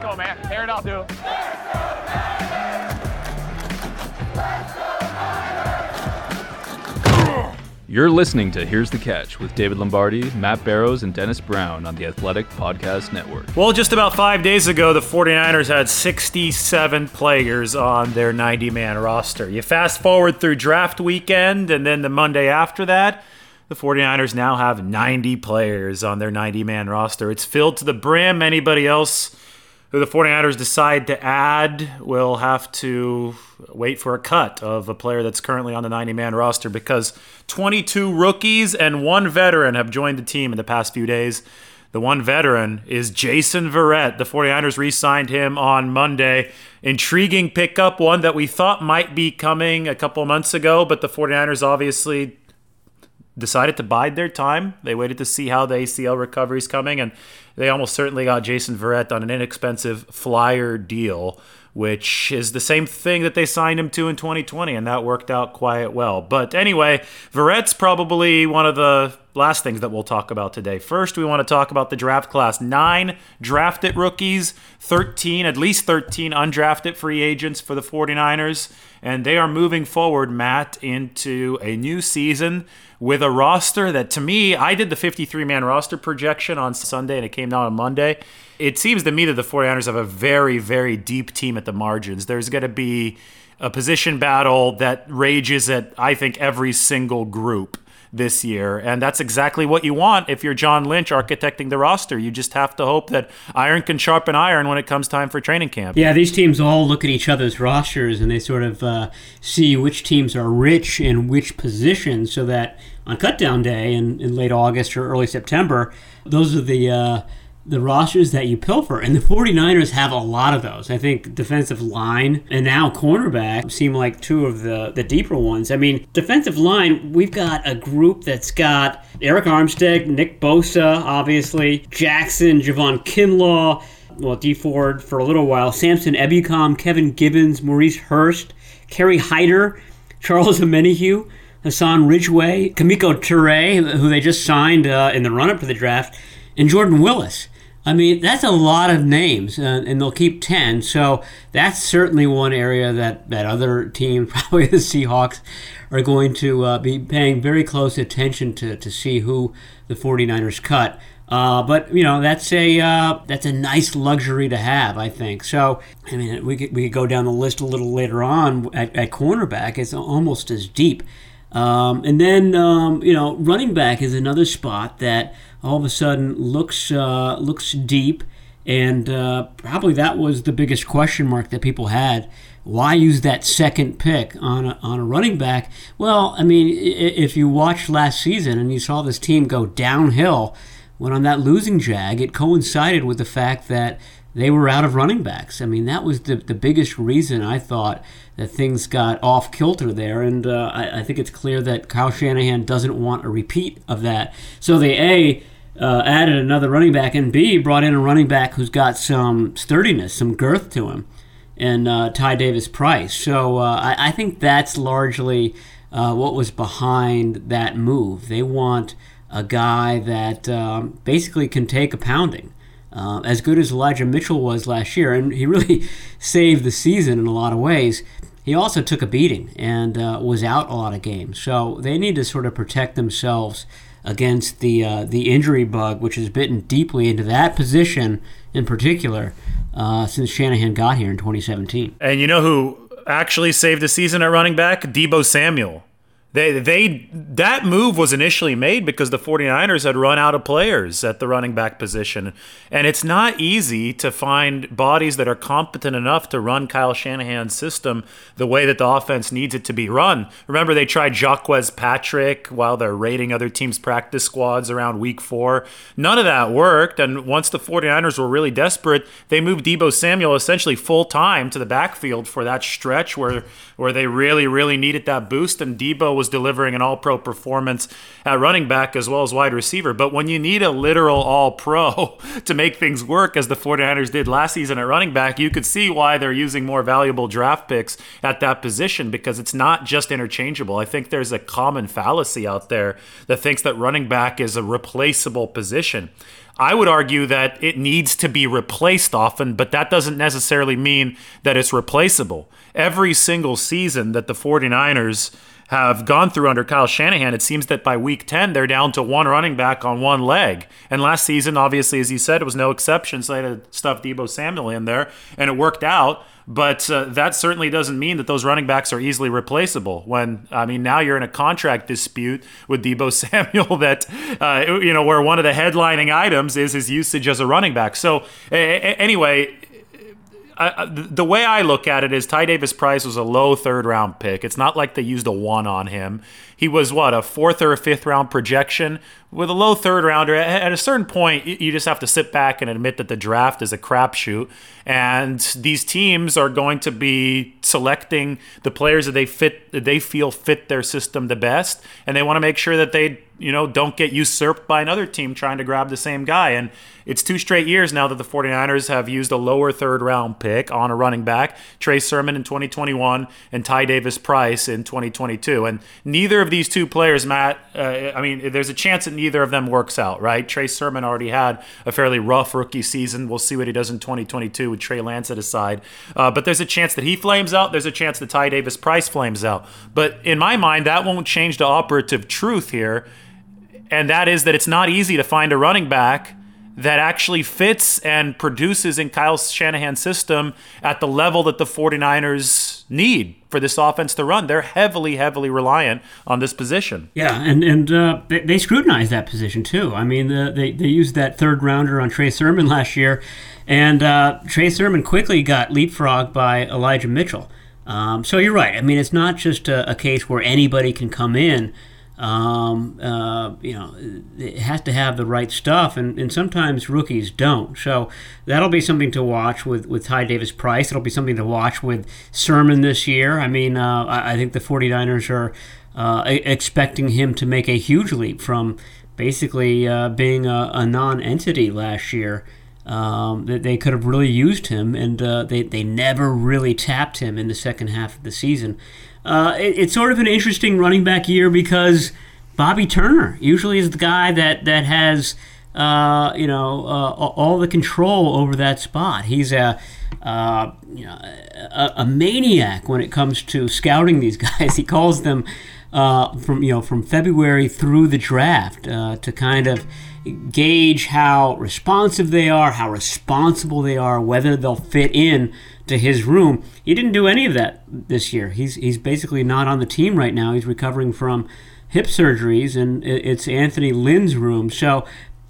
Go, man. Tear it up, dude. You're listening to Here's the Catch with David Lombardi, Matt Barrows, and Dennis Brown on the Athletic Podcast Network. Well, just about five days ago, the 49ers had 67 players on their 90 man roster. You fast forward through draft weekend and then the Monday after that, the 49ers now have 90 players on their 90 man roster. It's filled to the brim. Anybody else who the 49ers decide to add will have to wait for a cut of a player that's currently on the 90 man roster because 22 rookies and one veteran have joined the team in the past few days. The one veteran is Jason Verrett. The 49ers re signed him on Monday. Intriguing pickup, one that we thought might be coming a couple months ago, but the 49ers obviously decided to bide their time. They waited to see how the ACL recovery is coming, and they almost certainly got Jason Verrett on an inexpensive flyer deal, which is the same thing that they signed him to in 2020, and that worked out quite well. But anyway, Verrett's probably one of the last things that we'll talk about today. First, we want to talk about the draft class. Nine drafted rookies, 13, at least 13 undrafted free agents for the 49ers. And they are moving forward, Matt, into a new season with a roster that, to me, I did the 53 man roster projection on Sunday and it came out on Monday. It seems to me that the 49ers have a very, very deep team at the margins. There's going to be a position battle that rages at, I think, every single group this year. And that's exactly what you want if you're John Lynch architecting the roster. You just have to hope that iron can sharpen iron when it comes time for training camp. Yeah, these teams all look at each other's rosters and they sort of uh, see which teams are rich in which positions so that on cutdown day in, in late August or early September, those are the. Uh, the rosters that you pilfer. And the 49ers have a lot of those. I think defensive line and now cornerback seem like two of the, the deeper ones. I mean, defensive line, we've got a group that's got Arik Armstead, Nick Bosa, obviously, Jackson, Javon Kinlaw, well, Dee Ford for a little while, Samson Ebukam, Kevin Givens, Maurice Hurst, Kerry Hyder, Charles Omenihu, Hassan Ridgeway, Kemoko Turay, who they just signed uh, in the run-up to the draft, and Jordan Willis. I mean, that's a lot of names, uh, and they'll keep 10. So that's certainly one area that, that other teams, probably the Seahawks, are going to uh, be paying very close attention to, to see who the 49ers cut. Uh, but you know that's a uh, that's a nice luxury to have, I think. So I mean, we could, we could go down the list a little later on at, at cornerback. It's almost as deep. Um, and then um, you know, running back is another spot that all of a sudden looks uh, looks deep, and uh, probably that was the biggest question mark that people had. Why use that second pick on a, on a running back? Well, I mean, if you watched last season and you saw this team go downhill when on that losing jag, it coincided with the fact that they were out of running backs. I mean, that was the, the biggest reason I thought that things got off kilter there. And uh, I, I, think it's clear that Kyle Shanahan doesn't want a repeat of that. So they, A, uh, added another running back, and B, brought in a running back who's got some sturdiness, some girth to him, and uh, Ty Davis Price. So uh, I, I, think that's largely uh, what was behind that move. They want a guy that um, basically can take a pounding. Uh, as good as Elijah Mitchell was last year, and he really saved the season in a lot of ways, he also took a beating and uh, was out a lot of games. So they need to sort of protect themselves against the uh, the injury bug, which has bitten deeply into that position in particular uh, since Shanahan got here in 2017. And you know who actually saved the season at running back? Deebo Samuel. They they that move was initially made because the 49ers had run out of players at the running back position. And it's not easy to find bodies that are competent enough to run Kyle Shanahan's system the way that the offense needs it to be run. Remember they tried Jacques Patrick while they're raiding other teams' practice squads around week 4. None of that worked and once the 49ers were really desperate, they moved Deebo Samuel essentially full time to the backfield for that stretch where where they really really needed that boost and Deebo was delivering an all pro performance at running back as well as wide receiver. But when you need a literal all pro to make things work, as the 49ers did last season at running back, you could see why they're using more valuable draft picks at that position because it's not just interchangeable. I think there's a common fallacy out there that thinks that running back is a replaceable position. I would argue that it needs to be replaced often, but that doesn't necessarily mean that it's replaceable. Every single season that the 49ers have gone through under Kyle Shanahan, it seems that by week 10, they're down to one running back on one leg. And last season, obviously, as you said, it was no exception. So they had to stuff Deebo Samuel in there, and it worked out. But uh, that certainly doesn't mean that those running backs are easily replaceable. When I mean, now you're in a contract dispute with Deebo Samuel that uh, you know where one of the headlining items is his usage as a running back. So anyway, I, the way I look at it is Ty Davis Price was a low third round pick. It's not like they used a one on him. He was what a fourth or a fifth round projection with a low third rounder. At a certain point, you just have to sit back and admit that the draft is a crapshoot, and these teams are going to be selecting the players that they fit, that they feel fit their system the best, and they want to make sure that they you know, don't get usurped by another team trying to grab the same guy. And it's two straight years now that the 49ers have used a lower third round pick on a running back, Trey Sermon in 2021 and Ty Davis Price in 2022. And neither of these two players, Matt, uh, I mean, there's a chance that neither of them works out, right? Trey Sermon already had a fairly rough rookie season. We'll see what he does in 2022 with Trey Lance at his side. Uh, but there's a chance that he flames out. There's a chance that Ty Davis Price flames out. But in my mind, that won't change the operative truth here and that is that it's not easy to find a running back that actually fits and produces in Kyle Shanahan's system at the level that the 49ers need for this offense to run. They're heavily, heavily reliant on this position. Yeah, and and uh, they, they scrutinize that position too. I mean, the, they they used that third rounder on Trey Sermon last year, and uh, Trey Sermon quickly got leapfrogged by Elijah Mitchell. Um, so you're right. I mean, it's not just a, a case where anybody can come in um, uh, you know, it has to have the right stuff, and, and sometimes rookies don't. So that'll be something to watch with, with Ty Davis Price. It'll be something to watch with Sermon this year. I mean, uh, I, I, think the 49ers are uh, expecting him to make a huge leap from basically uh, being a, a non entity last year. Um, that they could have really used him, and uh, they, they never really tapped him in the second half of the season. Uh, it, it's sort of an interesting running back year because Bobby Turner usually is the guy that that has uh, you know uh, all the control over that spot. He's a uh, you know a, a, maniac when it comes to scouting these guys. He calls them from you know from February through the draft to kind of gauge how responsive they are, how responsible they are, whether they'll fit in to his room. He didn't do any of that this year. He's he's basically not on the team right now. He's recovering from hip surgeries, and it's Anthony Lynn's room. So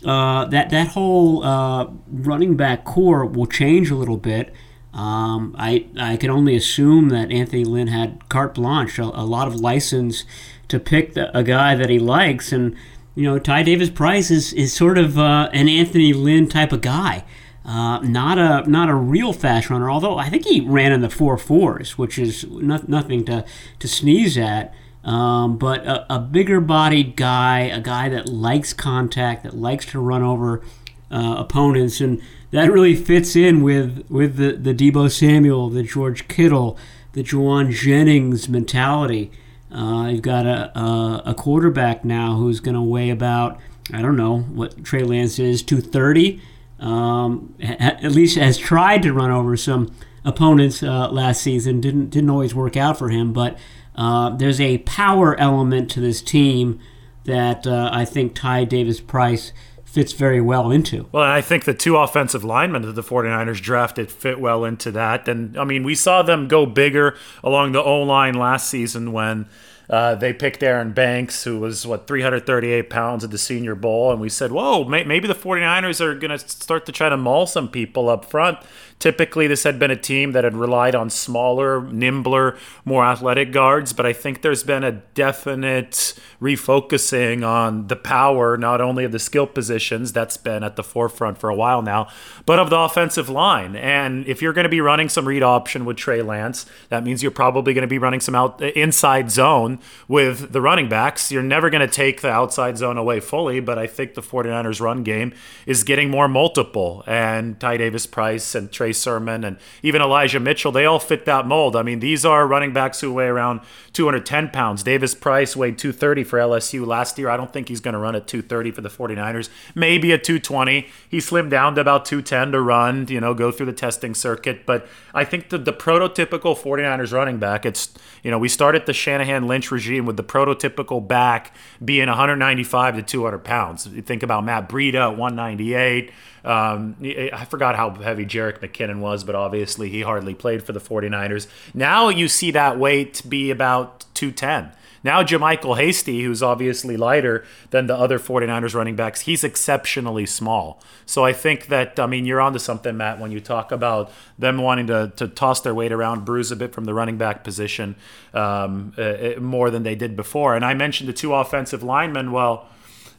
uh, that that whole uh, running back corps will change a little bit. Um, I I can only assume that Anthony Lynn had carte blanche, a, a lot of license to pick the, a guy that he likes, and you know Ty Davis Price is is sort of uh, an Anthony Lynn type of guy. Uh, not a not a real fast runner, although I think he ran in the four fours, which is not, nothing to, to sneeze at. Um, but a, a, bigger bodied guy, a guy that likes contact, that likes to run over uh, opponents, and that really fits in with with the, the Deebo Samuel, the George Kittle, the Jauan Jennings mentality. Uh, you've got a, a, a quarterback now who's going to weigh about I don't know what Trey Lance is, two thirty um, at least has tried to run over some opponents uh, last season. Didn't didn't always work out for him, but uh, there's a power element to this team that uh, I think Ty Davis Price fits very well into. Well, I think the two offensive linemen that the 49ers drafted fit well into that. And I mean, we saw them go bigger along the O line last season when Uh, they picked Aaron Banks, who was, what, 338 pounds at the Senior Bowl. And we said, whoa, may- maybe the 49ers are going to start to try to maul some people up front. Typically, this had been a team that had relied on smaller, nimbler, more athletic guards, but I think there's been a definite refocusing on the power, not only of the skill positions, that's been at the forefront for a while now, but of the offensive line. And if you're going to be running some read option with Trey Lance, that means you're probably going to be running some out inside zone with the running backs. You're never going to take the outside zone away fully, but I think the 49ers run game is getting more multiple. And Ty Davis Price and Trey Sermon and even Elijah Mitchell, they all fit that mold. I mean, these are running backs who weigh around 210 pounds. Davis Price weighed 230 for LSU last year. I don't think he's going to run at 230 for the 49ers. Maybe at 220. He slimmed down to about 210 to run, you know, go through the testing circuit. But I think the, the prototypical 49ers running back, it's, you know, we started the Shanahan Lynch regime with the prototypical back being 195 to 200 pounds. You think about Matt Breida at 198. Um, I forgot how heavy Jerick McKinnon was, but obviously he hardly played for the 49ers. Now you see that weight be about 210. Now, JaMycal Hasty, who's obviously lighter than the other 49ers running backs, he's exceptionally small. So I think that, I mean, you're onto something, Matt, when you talk about them wanting to, to toss their weight around, bruise a bit from the running back position um, uh, more than they did before. And I mentioned the two offensive linemen. Well,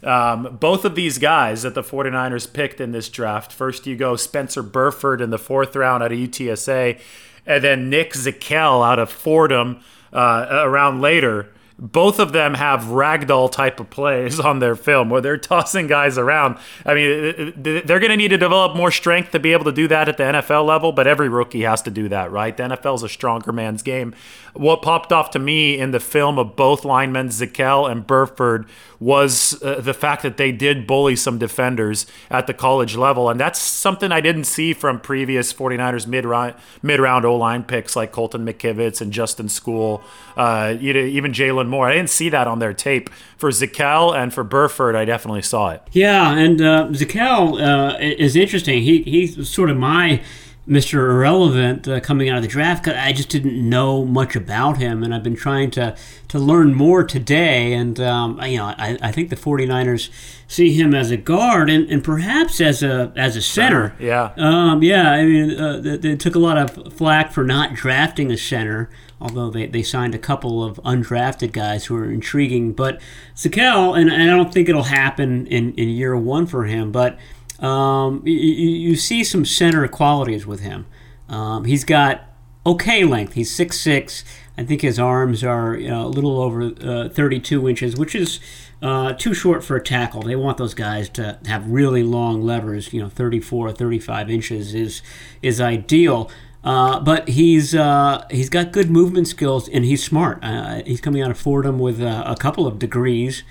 um, both of these guys that the 49ers picked in this draft, first you go Spencer Burford in the fourth round out of UTSA, and then Nick Zakelj out of Fordham uh, around later both of them have ragdoll type of plays on their film where they're tossing guys around. I mean, they're going to need to develop more strength to be able to do that at the NFL level, but every rookie has to do that, right? The NFL is a stronger man's game. What popped off to me in the film of both linemen, Zakelj and Burford, was uh, the fact that they did bully some defenders at the college level. And that's something I didn't see from previous 49ers mid-round, mid-round O-line picks like Colton McKivitz and Justin Skule, uh, even Jaylon Moore. I didn't see that on their tape. For Zakelj and for Burford, I definitely saw it. Yeah, and uh, Zakelj uh, is interesting. He, he's sort of my Mr. Irrelevant uh, coming out of the draft because I just didn't know much about him, and I've been trying to, to learn more today. And, um, you know, I, I think the 49ers see him as a guard and, and perhaps as a as a center. Yeah. Um, yeah, I mean, uh, they, they, took a lot of flack for not drafting a center, although they, they signed a couple of undrafted guys who are intriguing. But Zakelj, and, and I don't think it'll happen in, in year one for him, but – um, you, you, see some center qualities with him. Um, he's got okay length. He's six six. I think his arms are you know, a little over uh, 32 inches, which is uh, too short for a tackle. They want those guys to have really long levers. You know, 34, or 35 inches is is ideal. Uh, but he's uh, he's got good movement skills and he's smart. Uh, he's coming out of Fordham with a couple of degrees,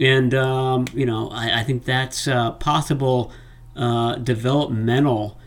and um, you know I, I think that's uh, possible uh, developmental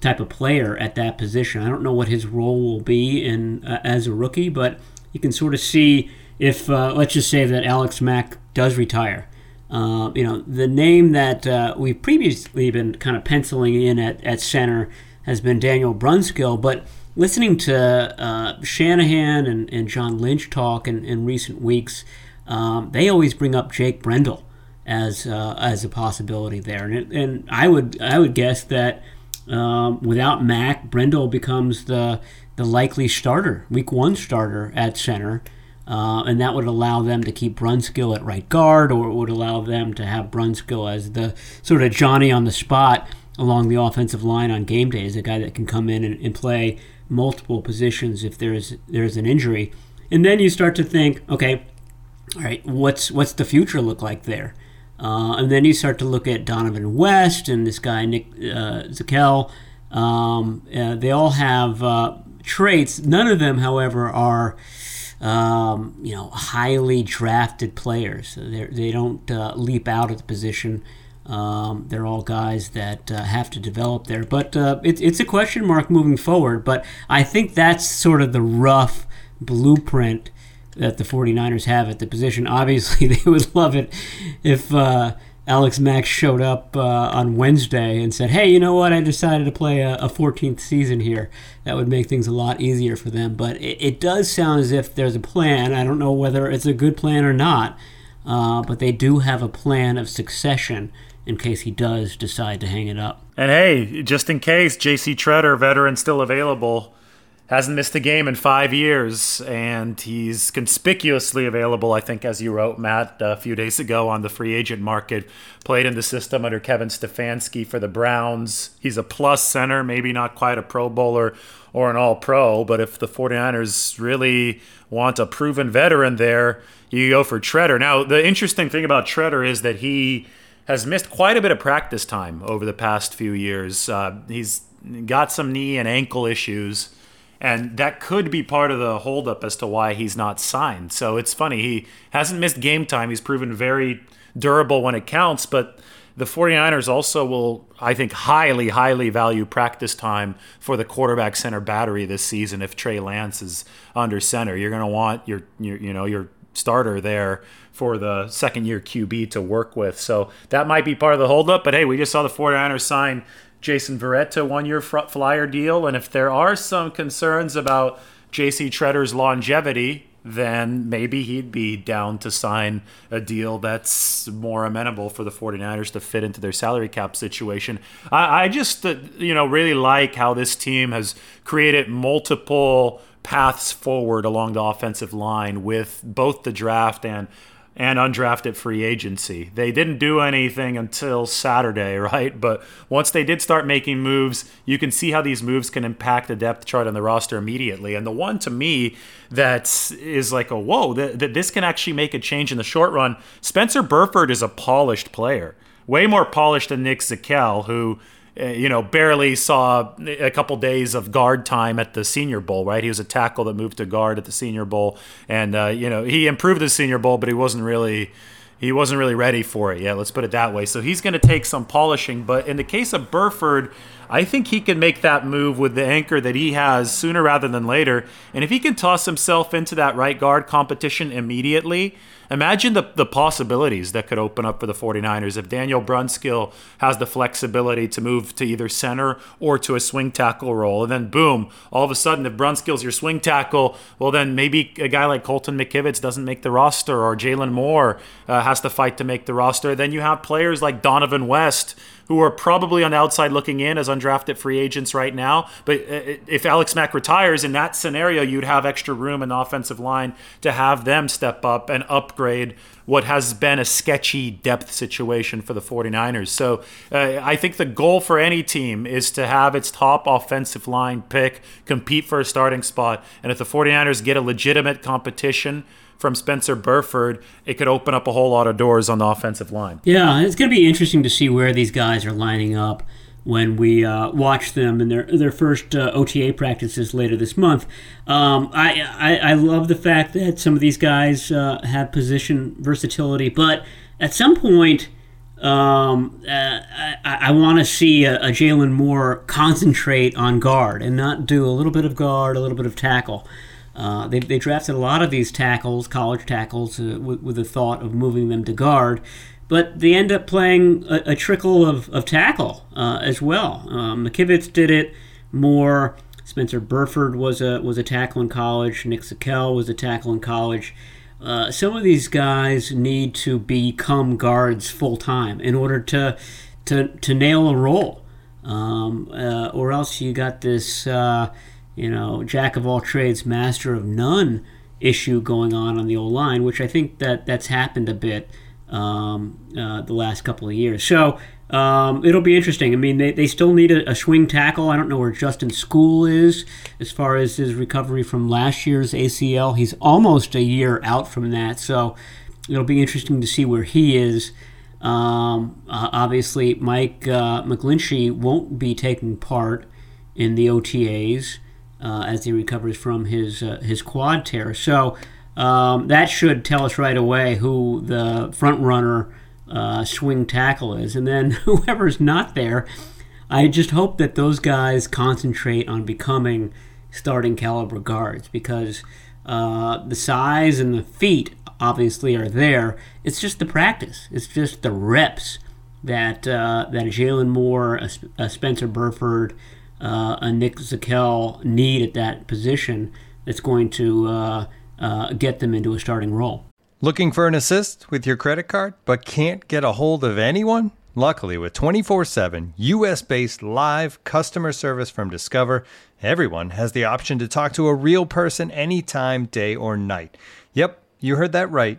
type of player at that position. I don't know what his role will be in uh, as a rookie, but you can sort of see if uh, let's just say that Alex Mack does retire. Uh, you know, the name that uh, we've previously been kind of penciling in at, at center has been Daniel Brunskill, but listening to uh, Shanahan and, and John Lynch talk in, in recent weeks, um, they always bring up Jake Brendel as uh, as a possibility there. And, and I would I would guess that um, without Mack, Brendel becomes the the likely starter, week one starter at center. Uh, and that would allow them to keep Brunskill at right guard, or it would allow them to have Brunskill as the sort of Johnny on the spot along the offensive line on game days, a guy that can come in and, and play multiple positions if there's there's an injury. And then you start to think, okay, all right, what's what's the future look like there? Uh, and then you start to look at Donovan West and this guy, Nick uh, Zakelj. Um, uh, they all have uh, traits. None of them, however, are um, you know highly drafted players. They're, they do not uh, leap out at the position. Um, they're all guys that uh, have to develop there. But uh, it, it's a question mark moving forward. But I think that's sort of the rough blueprint that the 49ers have at the position. Obviously, they would love it if uh, Alex Mack showed up uh, on Wednesday and said, "Hey, you know what? I decided to play a, a 14th season here. That would make things a lot easier for them." But it, it does sound as if there's a plan. I don't know whether it's a good plan or not, uh, but they do have a plan of succession in case he does decide to hang it up. And hey, just in case, J.C. Tretter, veteran, still available hasn't missed a game in five years, and he's conspicuously available, I think, as you wrote, Matt, a few days ago on the free agent market. Played in the system under Kevin Stefanski for the Browns. He's a plus center, maybe not quite a Pro Bowler or an All Pro, but if the 49ers really want a proven veteran there, you go for Tretter. Now, the interesting thing about Tretter is that he has missed quite a bit of practice time over the past few years. Uh, he's got some knee and ankle issues and that could be part of the holdup as to why he's not signed. So it's funny. He hasn't missed game time. He's proven very durable when it counts, but the 49ers also will, I think, highly, highly value practice time for the quarterback center battery this season if Trey Lance is under center. You're going to want your, your, you know, your starter there for the second year QB to work with. So that might be part of the holdup. But hey, we just saw the 49ers sign Jason Verrett to one year flyer deal. And if there are some concerns about JC Tretter's longevity, then maybe he'd be down to sign a deal that's more amenable for the 49ers to fit into their salary cap situation. I, I just, uh, you know, really like how this team has created multiple paths forward along the offensive line with both the draft and and undrafted free agency. They didn't do anything until Saturday, right? But once they did start making moves, you can see how these moves can impact the depth chart on the roster immediately. And the one to me that is like a whoa, that, this can actually make a change in the short run. Spencer Burford is a polished player, way more polished than Nick Zakelj, who you know, barely saw a couple days of guard time at the Senior Bowl, right? He was a tackle that moved to guard at the Senior Bowl, and uh, you know he improved the Senior Bowl, but he wasn't really he wasn't really ready for it yet. Let's put it that way. So he's going to take some polishing. But in the case of Burford, I think he can make that move with the anchor that he has sooner rather than later. And if he can toss himself into that right guard competition immediately, Imagine the, the possibilities that could open up for the 49ers if Daniel Brunskill has the flexibility to move to either center or to a swing tackle role. And then, boom, all of a sudden, if Brunskill's your swing tackle, well, then maybe a guy like Colton McKivitz doesn't make the roster or Jaylon Moore uh, has to fight to make the roster. Then you have players like Donovan West who are probably on the outside looking in as undrafted free agents right now. But uh, if Alex Mack retires in that scenario, you'd have extra room in the offensive line to have them step up and upgrade what has been a sketchy depth situation for the 49ers. So uh, I think the goal for any team is to have its top offensive line pick compete for a starting spot. And if the 49ers get a legitimate competition, from Spencer Burford, it could open up a whole lot of doors on the offensive line. Yeah, it's going to be interesting to see where these guys are lining up when we uh, watch them in their their first uh, OTA practices later this month. Um, I, I, I love the fact that some of these guys uh, have position versatility, but at some point. Um, uh, I, I want to see a, a Jaylon Moore concentrate on guard and not do a little bit of guard, a little bit of tackle. Uh, they, they drafted a lot of these tackles, college tackles, uh, with, with the thought of moving them to guard, but they end up playing a, a trickle of, of tackle uh, as well. Um, McKivitz did it more. Spencer Burford was a was a tackle in college. Nick Zakelj was a tackle in college. Uh, some of these guys need to become guards full time in order to to to nail a role, um, uh, or else you got this you know, jack of all trades, master of none issue going on on the old line, which I think that that's happened a bit um, uh, the last couple of years. So um, it'll be interesting. I mean, they, they still need a, a, swing tackle. I don't know where Justin Skule is as far as his recovery from last year's ACL. He's almost a year out from that, so it'll be interesting to see where he is. Um, uh, obviously, Mike uh, McGlinchey won't be taking part in the OTAs uh, as he recovers from his uh, his quad tear. So um, that should tell us right away who the front runner uh, swing tackle is, and then whoever's not there. I just hope that those guys concentrate on becoming starting caliber guards because uh, the size and the feet obviously are there. It's just the practice. It's just the reps that uh, that Jaylon Moore, a Spencer Burford, uh, a Nick Zakelj need at that position that's going to uh, uh, get them into a starting role. Looking for an assist with your credit card, but can't get a hold of anyone? Luckily, with 24 7 US based live customer service from Discover, everyone has the option to talk to a real person anytime, day or night. Yep, you heard that right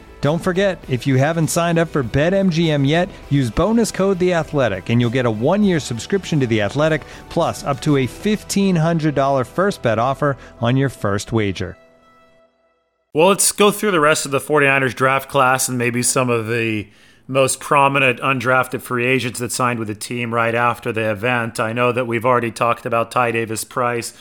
Don't forget, if you haven't signed up for BetMGM yet, use bonus code The Athletic, and you'll get a one-year subscription to The Athletic, plus up to a $1,500 first bet offer on your first wager. Well, let's go through the rest of the 49ers draft class and maybe some of the most prominent undrafted free agents that signed with the team right after the event. I know that we've already talked about Ty Davis Price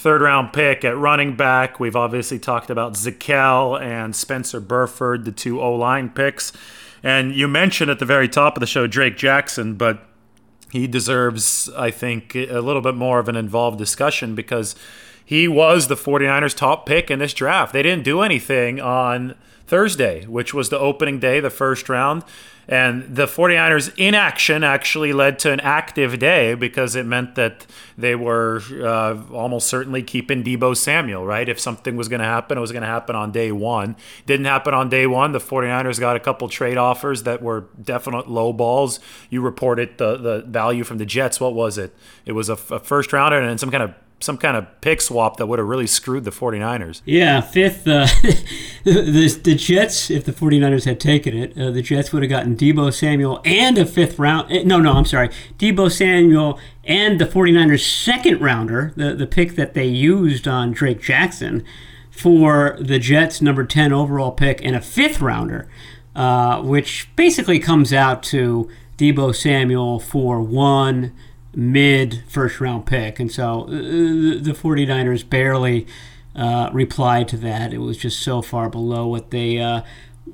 third round pick at running back. We've obviously talked about Zakelj and Spencer Burford, the two O line picks. And you mentioned at the very top of the show Drake Jackson, but he deserves, I think, a little bit more of an involved discussion because he was the 49ers' top pick in this draft. They didn't do anything on Thursday, which was the opening day, the first round. And the 49ers' inaction actually led to an active day because it meant that they were uh, almost certainly keeping Deebo Samuel, right? If something was going to happen, it was going to happen on day one. Didn't happen on day one. The 49ers got a couple trade offers that were definite low balls. You reported the, the value from the Jets. What was it? It was a, a first rounder and some kind of some kind of pick swap that would have really screwed the 49ers. Yeah, fifth. Uh, the, the, Jets, if the 49ers had taken it, uh, the Jets would have gotten Deebo Samuel and a fifth round. Eh, no, no, I'm sorry. Deebo Samuel and the 49ers' second rounder, the, the pick that they used on Drake Jackson, for the Jets' number 10 overall pick and a fifth rounder, uh, which basically comes out to Deebo Samuel for one mid first round pick. And so uh, the 49ers barely uh, replied to that. It was just so far below what they. Uh,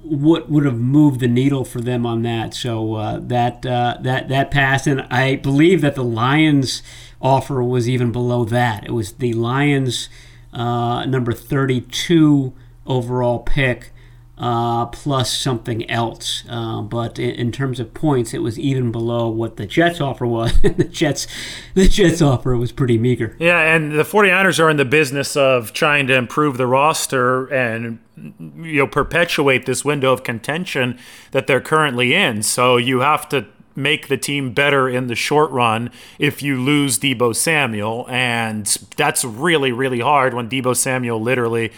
what would have moved the needle for them on that? So uh, that uh, that that passed, and I believe that the Lions' offer was even below that. It was the Lions' uh, number thirty-two overall pick uh, plus something else. Uh, but in, in, terms of points, it was even below what the Jets offer was. the Jets, the Jets offer was pretty meager. Yeah, and the 49ers are in the business of trying to improve the roster and you know perpetuate this window of contention that they're currently in. So you have to make the team better in the short run if you lose Deebo Samuel, and that's really really hard when Deebo Samuel literally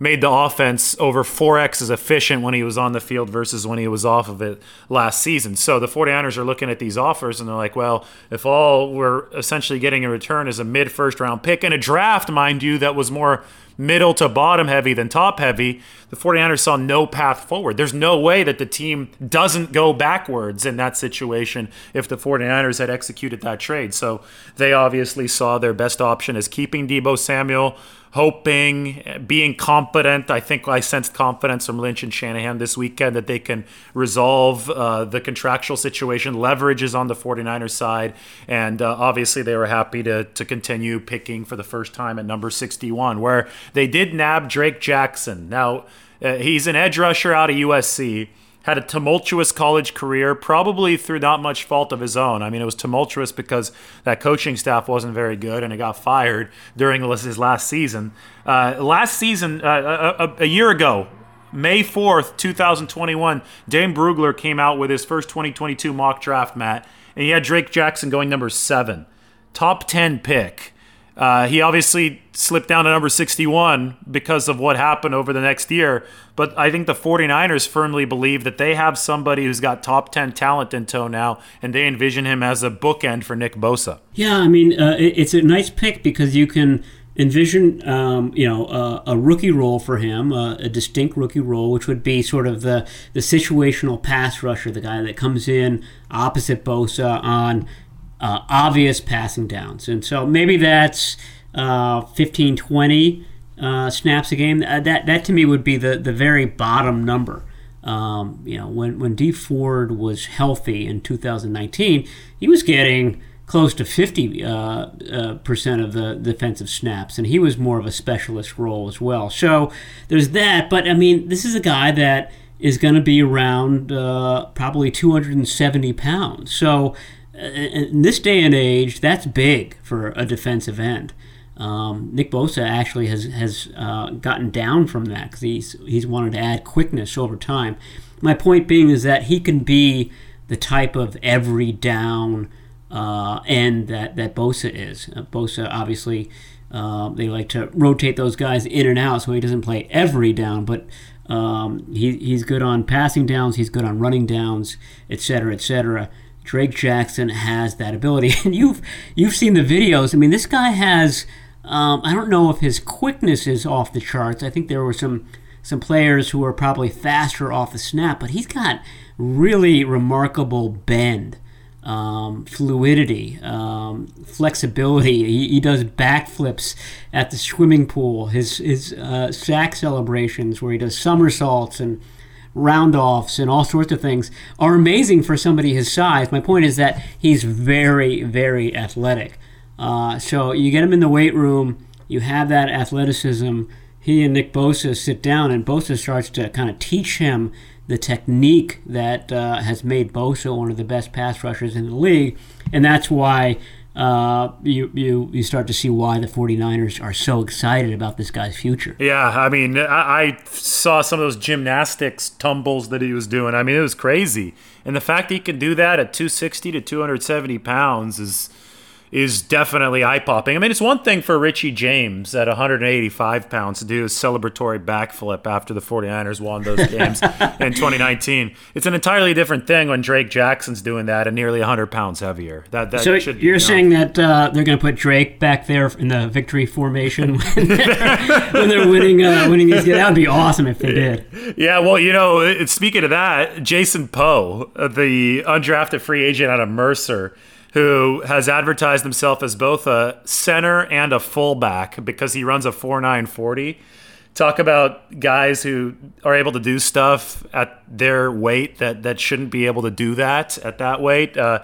made the offense over 4x as efficient when he was on the field versus when he was off of it last season. So the 49ers are looking at these offers and they're like, well, if all we're essentially getting in return is a mid first round pick and a draft, mind you, that was more middle to bottom heavy than top heavy, the 49ers saw no path forward. There's no way that the team doesn't go backwards in that situation if the 49ers had executed that trade. So they obviously saw their best option as keeping Deebo Samuel hoping, being confident. I think I sensed confidence from Lynch and Shanahan this weekend that they can resolve uh, the contractual situation. Leverage is on the 49ers side. And uh, obviously, they were happy to, to continue picking for the first time at number 61, where they did nab Drake Jackson. Now, Uh, he's an edge rusher out of USC. Had a tumultuous college career, probably through not much fault of his own. I mean, it was tumultuous because that coaching staff wasn't very good, and he got fired during his last season. Uh, last season, uh, a, a, year ago, May 4th, 2021, Dane Brugler came out with his first 2022 mock draft, Matt, and he had Drake Jackson going number seven. Top 10 pick. Uh, he obviously slipped down to number 61 because of what happened over the next year. But I think the 49ers firmly believe that they have somebody who's got top 10 talent in tow now, and they envision him as a bookend for Nick Bosa. Yeah, I mean, uh, it, it's a nice pick because you can envision, um, you know, uh, a rookie role for him, a distinct rookie role, which would be sort of the, the situational pass rusher, the guy that comes in opposite Bosa on uh, obvious passing downs. And so maybe that's uh, 15, 20 uh, snaps a game. Uh, that, that to me would be the, the very bottom number. Um, you know, when, when Dee Ford was healthy in 2019, he was getting close to 50 uh, uh, percent of the defensive snaps, and he was more of a specialist role as well. So there's that. But I mean, this is a guy that is going to be around uh, probably 270 pounds. So in this day and age, that's big for a defensive end. Um, Nick Bosa actually has has uh, gotten down from that because he's he's wanted to add quickness over time. My point being is that he can be the type of every down uh, end that that Bosa is. Uh, Bosa obviously uh, they like to rotate those guys in and out so he doesn't play every down, but um, he, he's good on passing downs, he's good on running downs, etc., etc. Drake Jackson has that ability, and you've you've seen the videos. I mean, this guy has. Um, I don't know if his quickness is off the charts. I think there were some some players who are probably faster off the snap, but he's got really remarkable bend, um, fluidity, um, flexibility. He, he, does backflips at the swimming pool. His his uh, sack celebrations where he does somersaults and roundoffs and all sorts of things are amazing for somebody his size. My point is that he's very, very athletic. Uh, so you get him in the weight room, you have that athleticism. He and Nick Bosa sit down, and Bosa starts to kind of teach him the technique that uh, has made Bosa one of the best pass rushers in the league. And that's why uh, you, you you start to see why the 49ers are so excited about this guy's future. Yeah, I mean, I, I, saw some of those gymnastics tumbles that he was doing. I mean, it was crazy. And the fact that he can do that at 260 to 270 pounds is is definitely eye popping. I mean, it's one thing for Richie James at 185 pounds to do a celebratory backflip after the 49ers won those games in 2019. It's an entirely different thing when Drake Jackson's doing that at nearly 100 pounds heavier. That, that so should, you're saying that uh, they're going to put Drake back there in the victory formation when they're, when they're winning uh, winning these games? That would be awesome if they did. Yeah, well, you know, speaking of that, Jason Poe, the undrafted free agent out of Mercer who has advertised himself as both a center and a fullback because he runs a 4.940. Talk about guys who are able to do stuff at their weight that, that shouldn't be able to do that at that weight. Uh,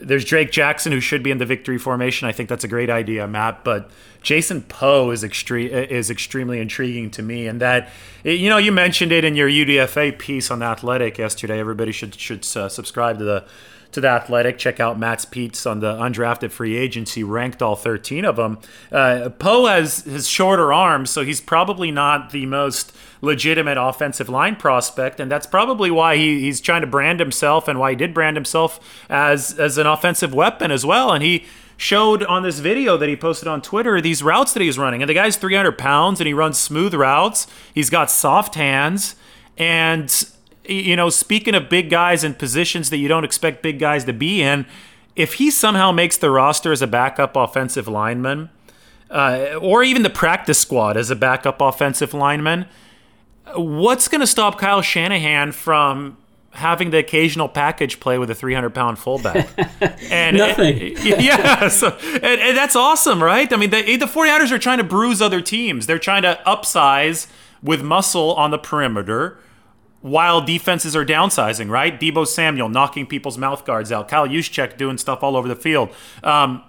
there's Drake Jackson who should be in the victory formation. I think that's a great idea, Matt. But Jason Poe is extreme is extremely intriguing to me, and that you know you mentioned it in your UDFA piece on the Athletic yesterday. Everybody should should uh, subscribe to the to the Athletic. Check out Matt's Pete's on the undrafted free agency, ranked all 13 of them. Uh, Poe has his shorter arms, so he's probably not the most legitimate offensive line prospect, and that's probably why he, he's trying to brand himself and why he did brand himself as as an offensive weapon as well. And he showed on this video that he posted on Twitter these routes that he's running. And the guy's 300 pounds and he runs smooth routes. He's got soft hands. And you know, speaking of big guys in positions that you don't expect big guys to be in, if he somehow makes the roster as a backup offensive lineman, uh, or even the practice squad as a backup offensive lineman, what's going to stop Kyle Shanahan from having the occasional package play with a 300 pound fullback. And nothing. yeah. So, and, and, that's awesome, right? I mean, the, the 49ers are trying to bruise other teams. They're trying to upsize with muscle on the perimeter while defenses are downsizing, right? Deebo Samuel knocking people's mouth guards out. Kyle Juszczyk doing stuff all over the field. Um,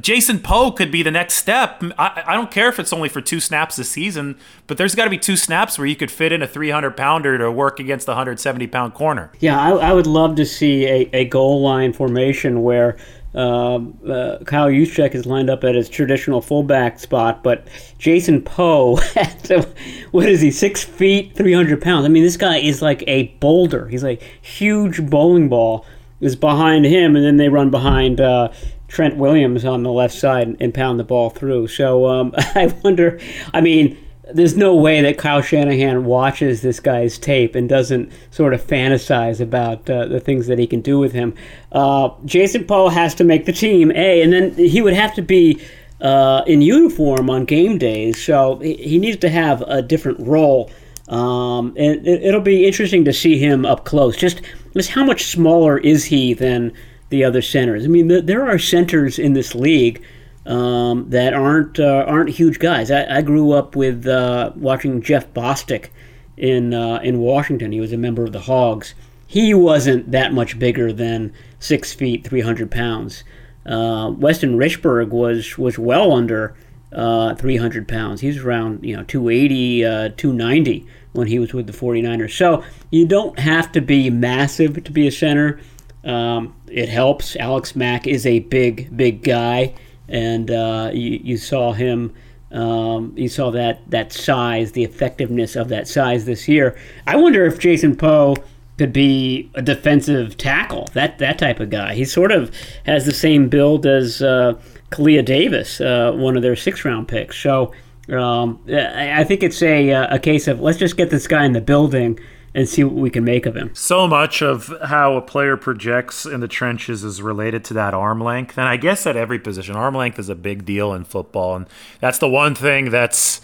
Jason Poe could be the next step. I, I don't care if it's only for two snaps a season, but there's got to be two snaps where you could fit in a 300 pounder to work against the 170 pound corner. Yeah, I, I would love to see a, a goal line formation where uh, uh, Kyle Juszczyk is lined up at his traditional fullback spot, but Jason Poe, what is he, six feet, 300 pounds? I mean, this guy is like a boulder. He's like huge bowling ball is behind him, and then they run behind uh, Trent Williams on the left side and pound the ball through. So um, I wonder, I mean, there's no way that Kyle Shanahan watches this guy's tape and doesn't sort of fantasize about uh, the things that he can do with him. Uh, Jason Poe has to make the team, A, and then he would have to be uh, in uniform on game days, so he needs to have a different role. Um, and it, will be interesting to see him up close. Just, just how much smaller is he than the other centers? I mean, there are centers in this league um, that aren't uh, aren't huge guys. I, I grew up with uh, watching Jeff Bostic in uh, in Washington. He was a member of the Hogs. He wasn't that much bigger than six feet, three hundred pounds. Uh, Weston Richburg was was well under uh, 300 pounds. He's around you know 280, uh, 290 when he was with the 49ers. So you don't have to be massive to be a center. Um, it helps. Alex Mack is a big, big guy and uh, you, you, saw him. Um, you saw that that size, the effectiveness of that size this year. I wonder if Jason Poe could be a defensive tackle, that that type of guy. He sort of has the same build as uh, Kalia Davis, uh, one of their six round picks. So um, I think it's a a case of let's just get this guy in the building and see what we can make of him. So much of how a player projects in the trenches is related to that arm length. And I guess at every position, arm length is a big deal in football. And that's the one thing that's,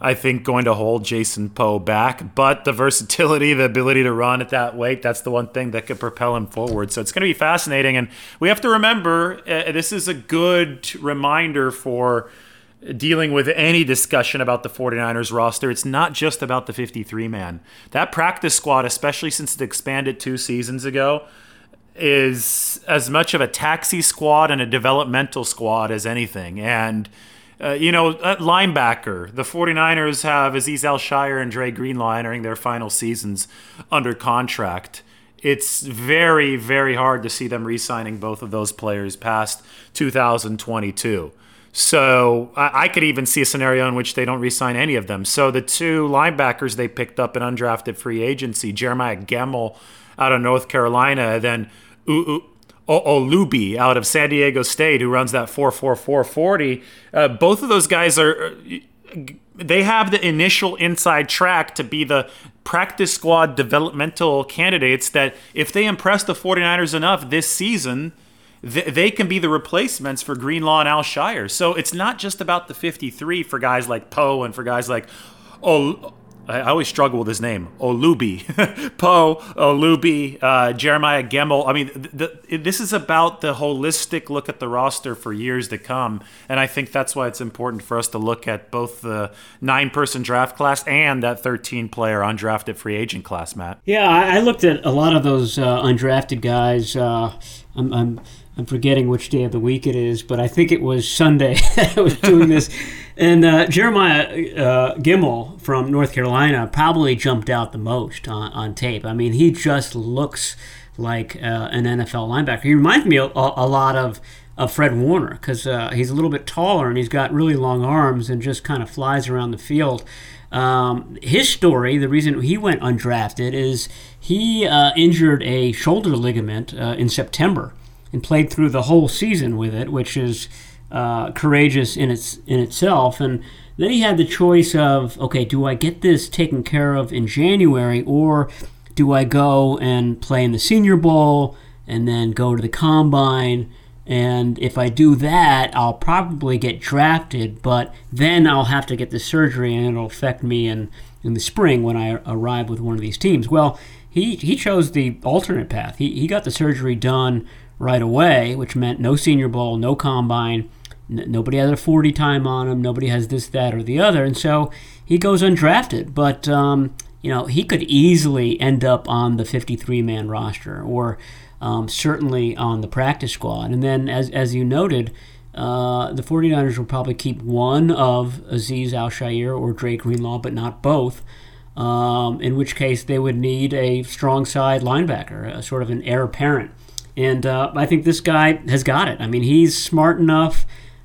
I think, going to hold Jason Poe back. But the versatility, the ability to run at that weight, that's the one thing that could propel him forward. So it's going to be fascinating. And we have to remember uh, this is a good reminder for dealing with any discussion about the 49ers roster, it's not just about the 53 man. That practice squad, especially since it expanded two seasons ago, is as much of a taxi squad and a developmental squad as anything. And, uh, you know, linebacker, the 49ers have Azeez Al-Shaair and Dre Greenlaw entering their final seasons under contract. It's very, very hard to see them re signing both of those players past 2022. So I, I, could even see a scenario in which they don't re-sign any of them. So the two linebackers they picked up in undrafted free agency, Jeremiah Gemmel out of North Carolina, then U- Olubi out of San Diego State, who runs that 4.4440. Uh, both of those guys are. They have the initial inside track to be the practice squad developmental candidates that, if they impress the 49ers enough this season, they can be the replacements for Greenlaw and Al-Shaair. So it's not just about the 53 for guys like Poe and for guys like oh I always struggle with his name, Olubi, Poe, Olubi, uh, Jeremiah Gemmel. I mean, the, the, this is about the holistic look at the roster for years to come, and I think that's why it's important for us to look at both the nine-person draft class and that 13-player undrafted free agent class. Matt. Yeah, I, looked at a lot of those uh, undrafted guys. Uh, I'm, I'm I'm forgetting which day of the week it is, but I think it was Sunday I was doing this. And uh, Jeremiah uh, Gemmel from North Carolina probably jumped out the most on, on tape. I mean, he just looks like uh, an NFL linebacker. He reminds me a, a lot of, of Fred Warner because uh, he's a little bit taller and he's got really long arms and just kind of flies around the field. Um, his story, the reason he went undrafted, is he uh, injured a shoulder ligament uh, in September and played through the whole season with it, which is uh, courageous in its in itself. And then he had the choice of, okay, do I get this taken care of in January, or do I go and play in the Senior Bowl and then go to the Combine? And if I do that, I'll probably get drafted, but then I'll have to get the surgery and it'll affect me in, in the spring when I arrive with one of these teams. Well, he, he chose the alternate path. He, he got the surgery done right away, which meant no Senior Bowl, no combine. N- nobody has a 40 time on him. Nobody has this, that, or the other. And so he goes undrafted. But, um, you know, he could easily end up on the 53 man roster or um, certainly on the practice squad. And then, as, as you noted, uh, the 49ers will probably keep one of Azeez Al or Dre Greenlaw, but not both. Um, in which case, they would need a strong side linebacker, a sort of an heir apparent. And uh, I think this guy has got it. I mean, he's smart enough,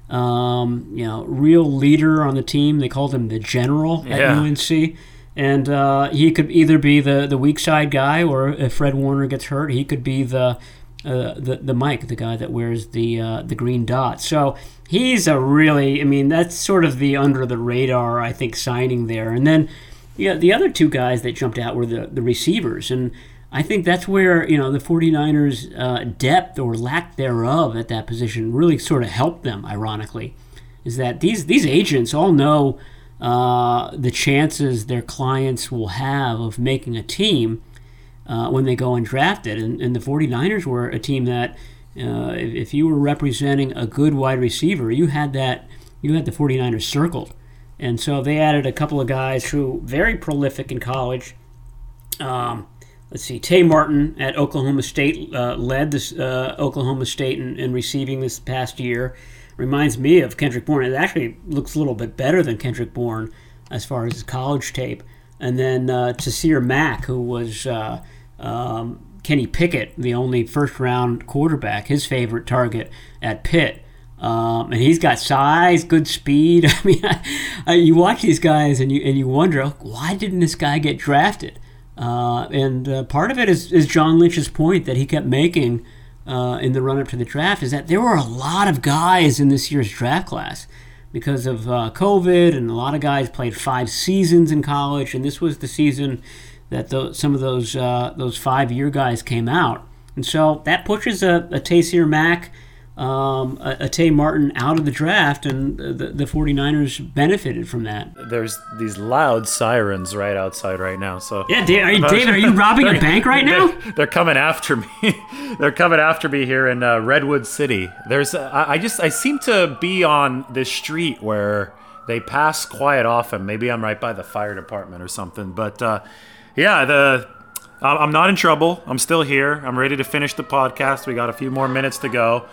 um, you know, real leader on the team. They called him the general at Yeah. UNC. And uh, he could either be the, the weak side guy, or if Fred Warner gets hurt, he could be the uh, the the Mike, the guy that wears the uh, the green dot. So he's a really, I mean, that's sort of the under the radar, I think, signing there. And then, yeah, the other two guys that jumped out were the the receivers, and I think that's where you know the 49ers uh, depth or lack thereof at that position really sort of helped them. Ironically, is that these these agents all know uh, the chances their clients will have of making a team uh, when they go and undrafted. And, and the 49ers were a team that, uh, if, if you were representing a good wide receiver, you had that, you had the 49ers circled. And so they added a couple of guys who very prolific in college. Um, let's see, Tay Martin at Oklahoma State uh, led this uh, Oklahoma State in, in receiving this past year. Reminds me of Kendrick Bourne. It actually looks a little bit better than Kendrick Bourne as far as his college tape. And then uh, Taysir Mack, who was uh, um, Kenny Pickett, the only first round quarterback, his favorite target at Pitt. Um, and he's got size, good speed. I mean, I, you watch these guys and you and you wonder why didn't this guy get drafted? Uh, and uh, part of it is, is John Lynch's point that he kept making uh, in the run up to the draft is that there were a lot of guys in this year's draft class because of uh, COVID, and a lot of guys played five seasons in college, and this was the season that the, some of those uh, those five year guys came out, and so that pushes a, a Taysir Mack, um, a, a Tay Martin out of the draft, and the, the 49ers benefited from that. There's these loud sirens right outside right now. So Yeah, Da- are you, David, are you robbing a bank right now? They're, they're coming after me. they're coming after me here in uh, Redwood City. There's, uh, I, just, I seem to be on this street where they pass quiet often. Maybe I'm right by the fire department or something. But uh, yeah, the, I'm not in trouble. I'm still here. I'm ready to finish the podcast. We got a few more minutes to go.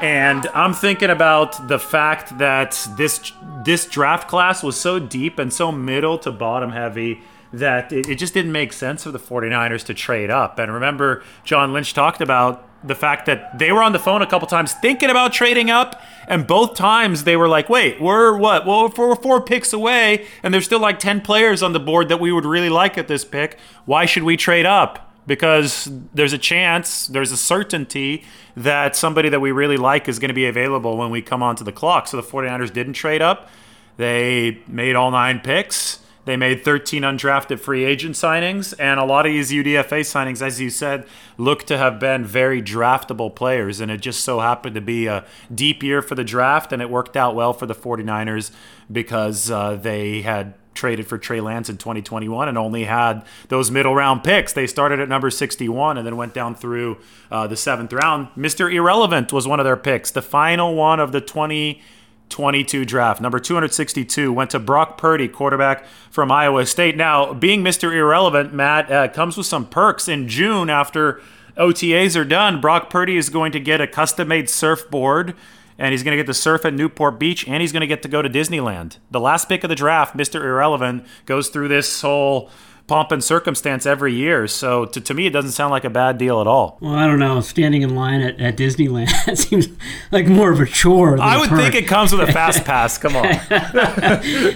And I'm thinking about the fact that this this draft class was so deep and so middle to bottom heavy that it, it just didn't make sense for the 49ers to trade up. And remember, John Lynch talked about the fact that they were on the phone a couple times thinking about trading up, and both times they were like, wait, we're what? Well, we're four picks away, and there's still like 10 players on the board that we would really like at this pick. Why should we trade up? Because there's a chance, there's a certainty that somebody that we really like is going to be available when we come onto the clock. So the 49ers didn't trade up. They made all nine picks. They made 13 undrafted free agent signings, and a lot of these UDFA signings, as you said, look to have been very draftable players. And it just so happened to be a deep year for the draft, and it worked out well for the 49ers because uh, they had traded for Trey Lance in 2021 and only had those middle round picks. They started at number 61 and then went down through uh, the seventh round. Mr. Irrelevant was one of their picks, the final one of the 2022 draft. Number 262 went to Brock Purdy, quarterback from Iowa State. Now, being Mr. Irrelevant, Matt, uh, comes with some perks. In June, after OTAs are done, Brock Purdy is going to get a custom made surfboard and he's going to get to surf at Newport Beach, and he's going to get to go to Disneyland. The last pick of the draft, Mr. Irrelevant, goes through this whole pomp and circumstance every year. So to, to me, it doesn't sound like a bad deal at all. Well, I don't know. Standing in line at, at Disneyland that seems like more of a chore. I a would perk. think it comes with a fast pass. Come on.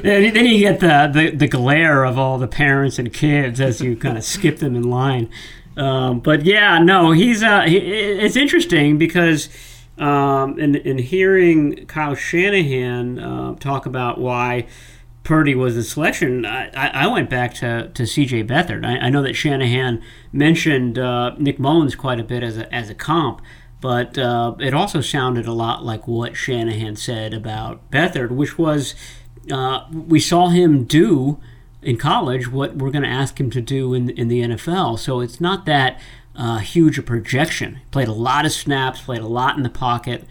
then then you get the, the, the glare of all the parents and kids as you kind of skip them in line. Um, but yeah, no, he's uh, he, it's interesting because um, in, in hearing Kyle Shanahan uh, talk about why Purdy was the selection, I, I I went back to, to C.J. Beathard. I, I know that Shanahan mentioned uh, Nick Mullens quite a bit as a, as a comp, but uh, it also sounded a lot like what Shanahan said about Beathard, which was uh, we saw him do in college what we're going to ask him to do in, in the NFL. So it's not that uh, huge projection. Played a lot of snaps, played a lot in the pocket,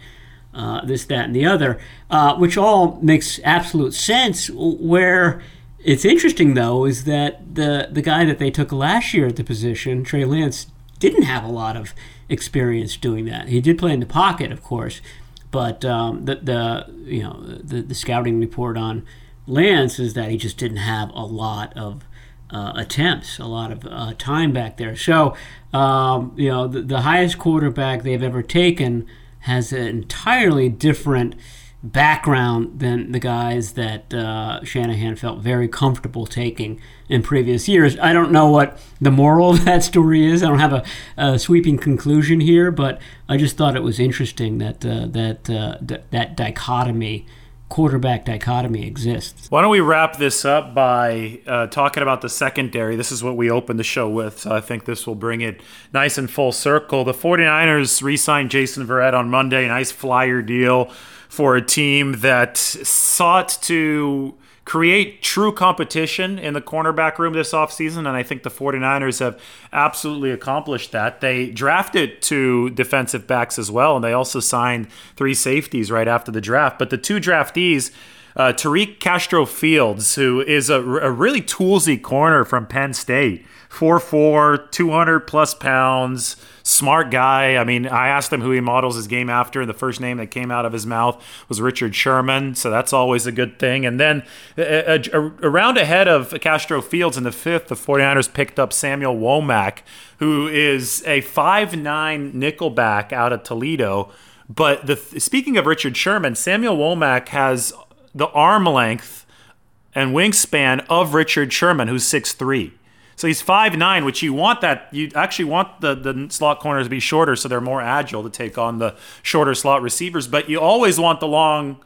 uh, this, that, and the other, uh, which all makes absolute sense. Where it's interesting, though, is that the, the guy that they took last year at the position, Trey Lance, didn't have a lot of experience doing that. He did play in the pocket, of course, but um, the the you know the, the scouting report on Lance is that he just didn't have a lot of uh, attempts, a lot of uh, time back there. So um, you know the, the highest quarterback they've ever taken has an entirely different background than the guys that uh, Shanahan felt very comfortable taking in previous years. I don't know what the moral of that story is. I don't have a, a sweeping conclusion here, but I just thought it was interesting that uh, that uh, d- that dichotomy. Quarterback dichotomy exists. Why don't we wrap this up by uh, talking about the secondary? This is what we opened the show with, so I think this will bring it nice and full circle. The 49ers re signed Jason Verrett on Monday, nice flyer deal for a team that sought to create true competition in the cornerback room this offseason. And I think the 49ers have absolutely accomplished that. They drafted two defensive backs as well, and they also signed three safeties right after the draft. But the two draftees, uh, Tariq Castro Fields, who is a, a really toolsy corner from Penn State, 4'4, 200 plus pounds smart guy. I mean, I asked him who he models his game after, and the first name that came out of his mouth was Richard Sherman. So that's always a good thing. And then a, a, a round ahead of Castro Fields in the fifth, the 49ers picked up Samuel Womack, who is a five-nine nickelback out of Toledo. But the, speaking of Richard Sherman, Samuel Womack has the arm length and wingspan of Richard Sherman, who's six three. So he's five nine, which you want that you actually want the, the slot corners to be shorter so they're more agile to take on the shorter slot receivers, but you always want the long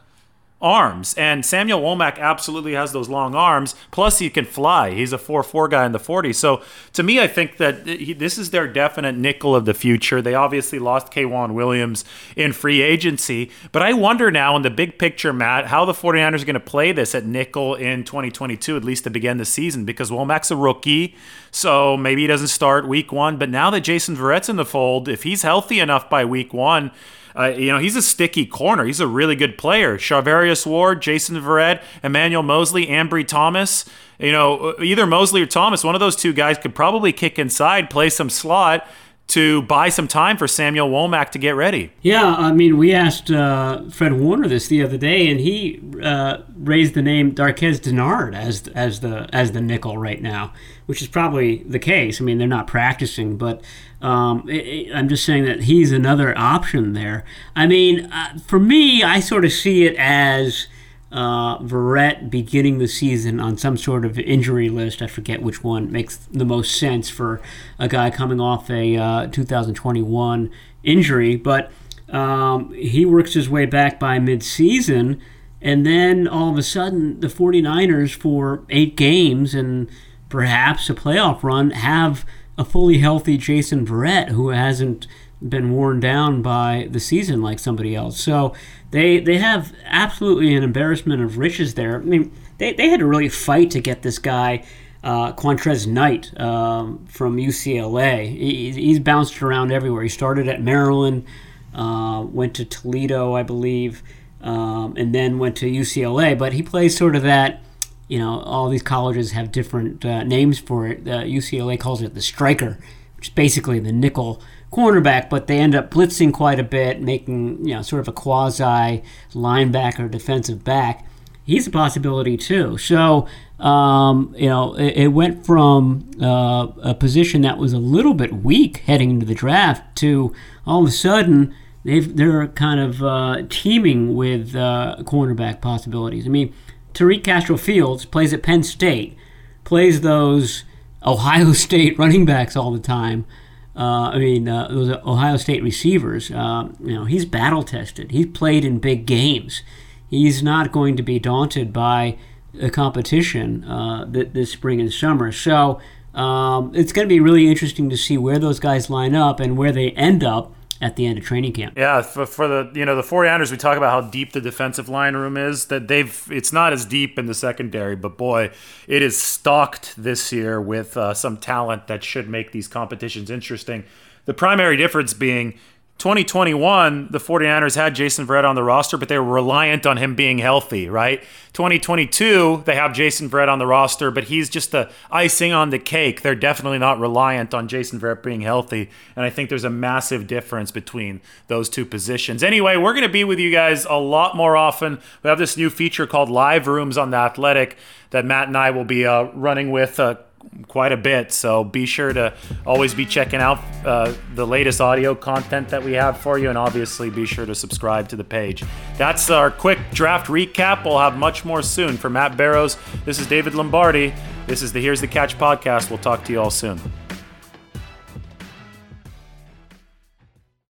arms. And Samuel Womack absolutely has those long arms. Plus, he can fly. He's a 4 4 guy in the 40. So, to me, I think that he, this is their definite nickel of the future. They obviously lost K'Waun Williams in free agency. But I wonder now, in the big picture, Matt, how the 49ers are going to play this at nickel in 2022, at least to begin the season, because Womack's a rookie. So maybe he doesn't start week one. But now that Jason Verrett's in the fold, if he's healthy enough by week one, uh, you know, he's a sticky corner. He's a really good player. Charvarius Ward, Jason Verrett, Emmanuel Moseley, Ambry Thomas. You know, either Moseley or Thomas, one of those two guys could probably kick inside, play some slot to buy some time for Samuel Womack to get ready. Yeah, I mean, we asked uh, Fred Warner this the other day, and he uh, raised the name Darqueze Dennard as as the as the nickel right now, which is probably the case. I mean, they're not practicing, but um, it, it, I'm just saying that he's another option there. I mean, uh, for me, I sort of see it as uh, Verrett beginning the season on some sort of injury list. I forget which one makes the most sense for a guy coming off a uh, 2021 injury, but um, he works his way back by midseason, and then all of a sudden, the 49ers, for eight games and perhaps a playoff run, have a fully healthy Jason Verrett who hasn't been worn down by the season like somebody else. So they they have absolutely an embarrassment of riches there. I mean, they, they had to really fight to get this guy, uh, Qwuantrezz Knight um, from UCLA. He, he's bounced around everywhere. He started at Maryland, uh, went to Toledo, I believe, um, and then went to UCLA. But he plays sort of that. You know, all these colleges have different uh, names for it. UCLA calls it the striker, which is basically the nickel cornerback, but they end up blitzing quite a bit, making you know sort of a quasi linebacker defensive back. He's a possibility too. So um, you know it, it went from uh, a position that was a little bit weak heading into the draft to all of a sudden they've they're kind of uh, teeming with uh, cornerback possibilities. I mean, Tariq Castro Fields plays at Penn State, plays those Ohio State running backs all the time. Uh, I mean, uh, those Ohio State receivers. Uh, you know, he's battle tested. He's played in big games. He's not going to be daunted by the competition uh, th- this spring and summer. So um, it's going to be really interesting to see where those guys line up and where they end up at the end of training camp. Yeah, for, for the you know the 49ers, we talk about how deep the defensive line room is. That they've it's not as deep in the secondary, but boy, it is stocked this year with uh, some talent that should make these competitions interesting. The primary difference being 2021, the 49ers had Jason Verrett on the roster, but they were reliant on him being healthy, right? 2022, they have Jason Verrett on the roster, but he's just the icing on the cake. They're definitely not reliant on Jason Verrett being healthy. And I think there's a massive difference between those two positions. Anyway, we're going to be with you guys a lot more often. We have this new feature called Live Rooms on The Athletic that Matt and I will be uh, running with. Uh, quite a bit. So be sure to always be checking out uh, the latest audio content that we have for you, and obviously be sure to subscribe to the page. That's our quick draft recap. We'll have much more soon. For Matt Barrows, this is David Lombardi. This is the Here's the Catch podcast. We'll talk to you all soon.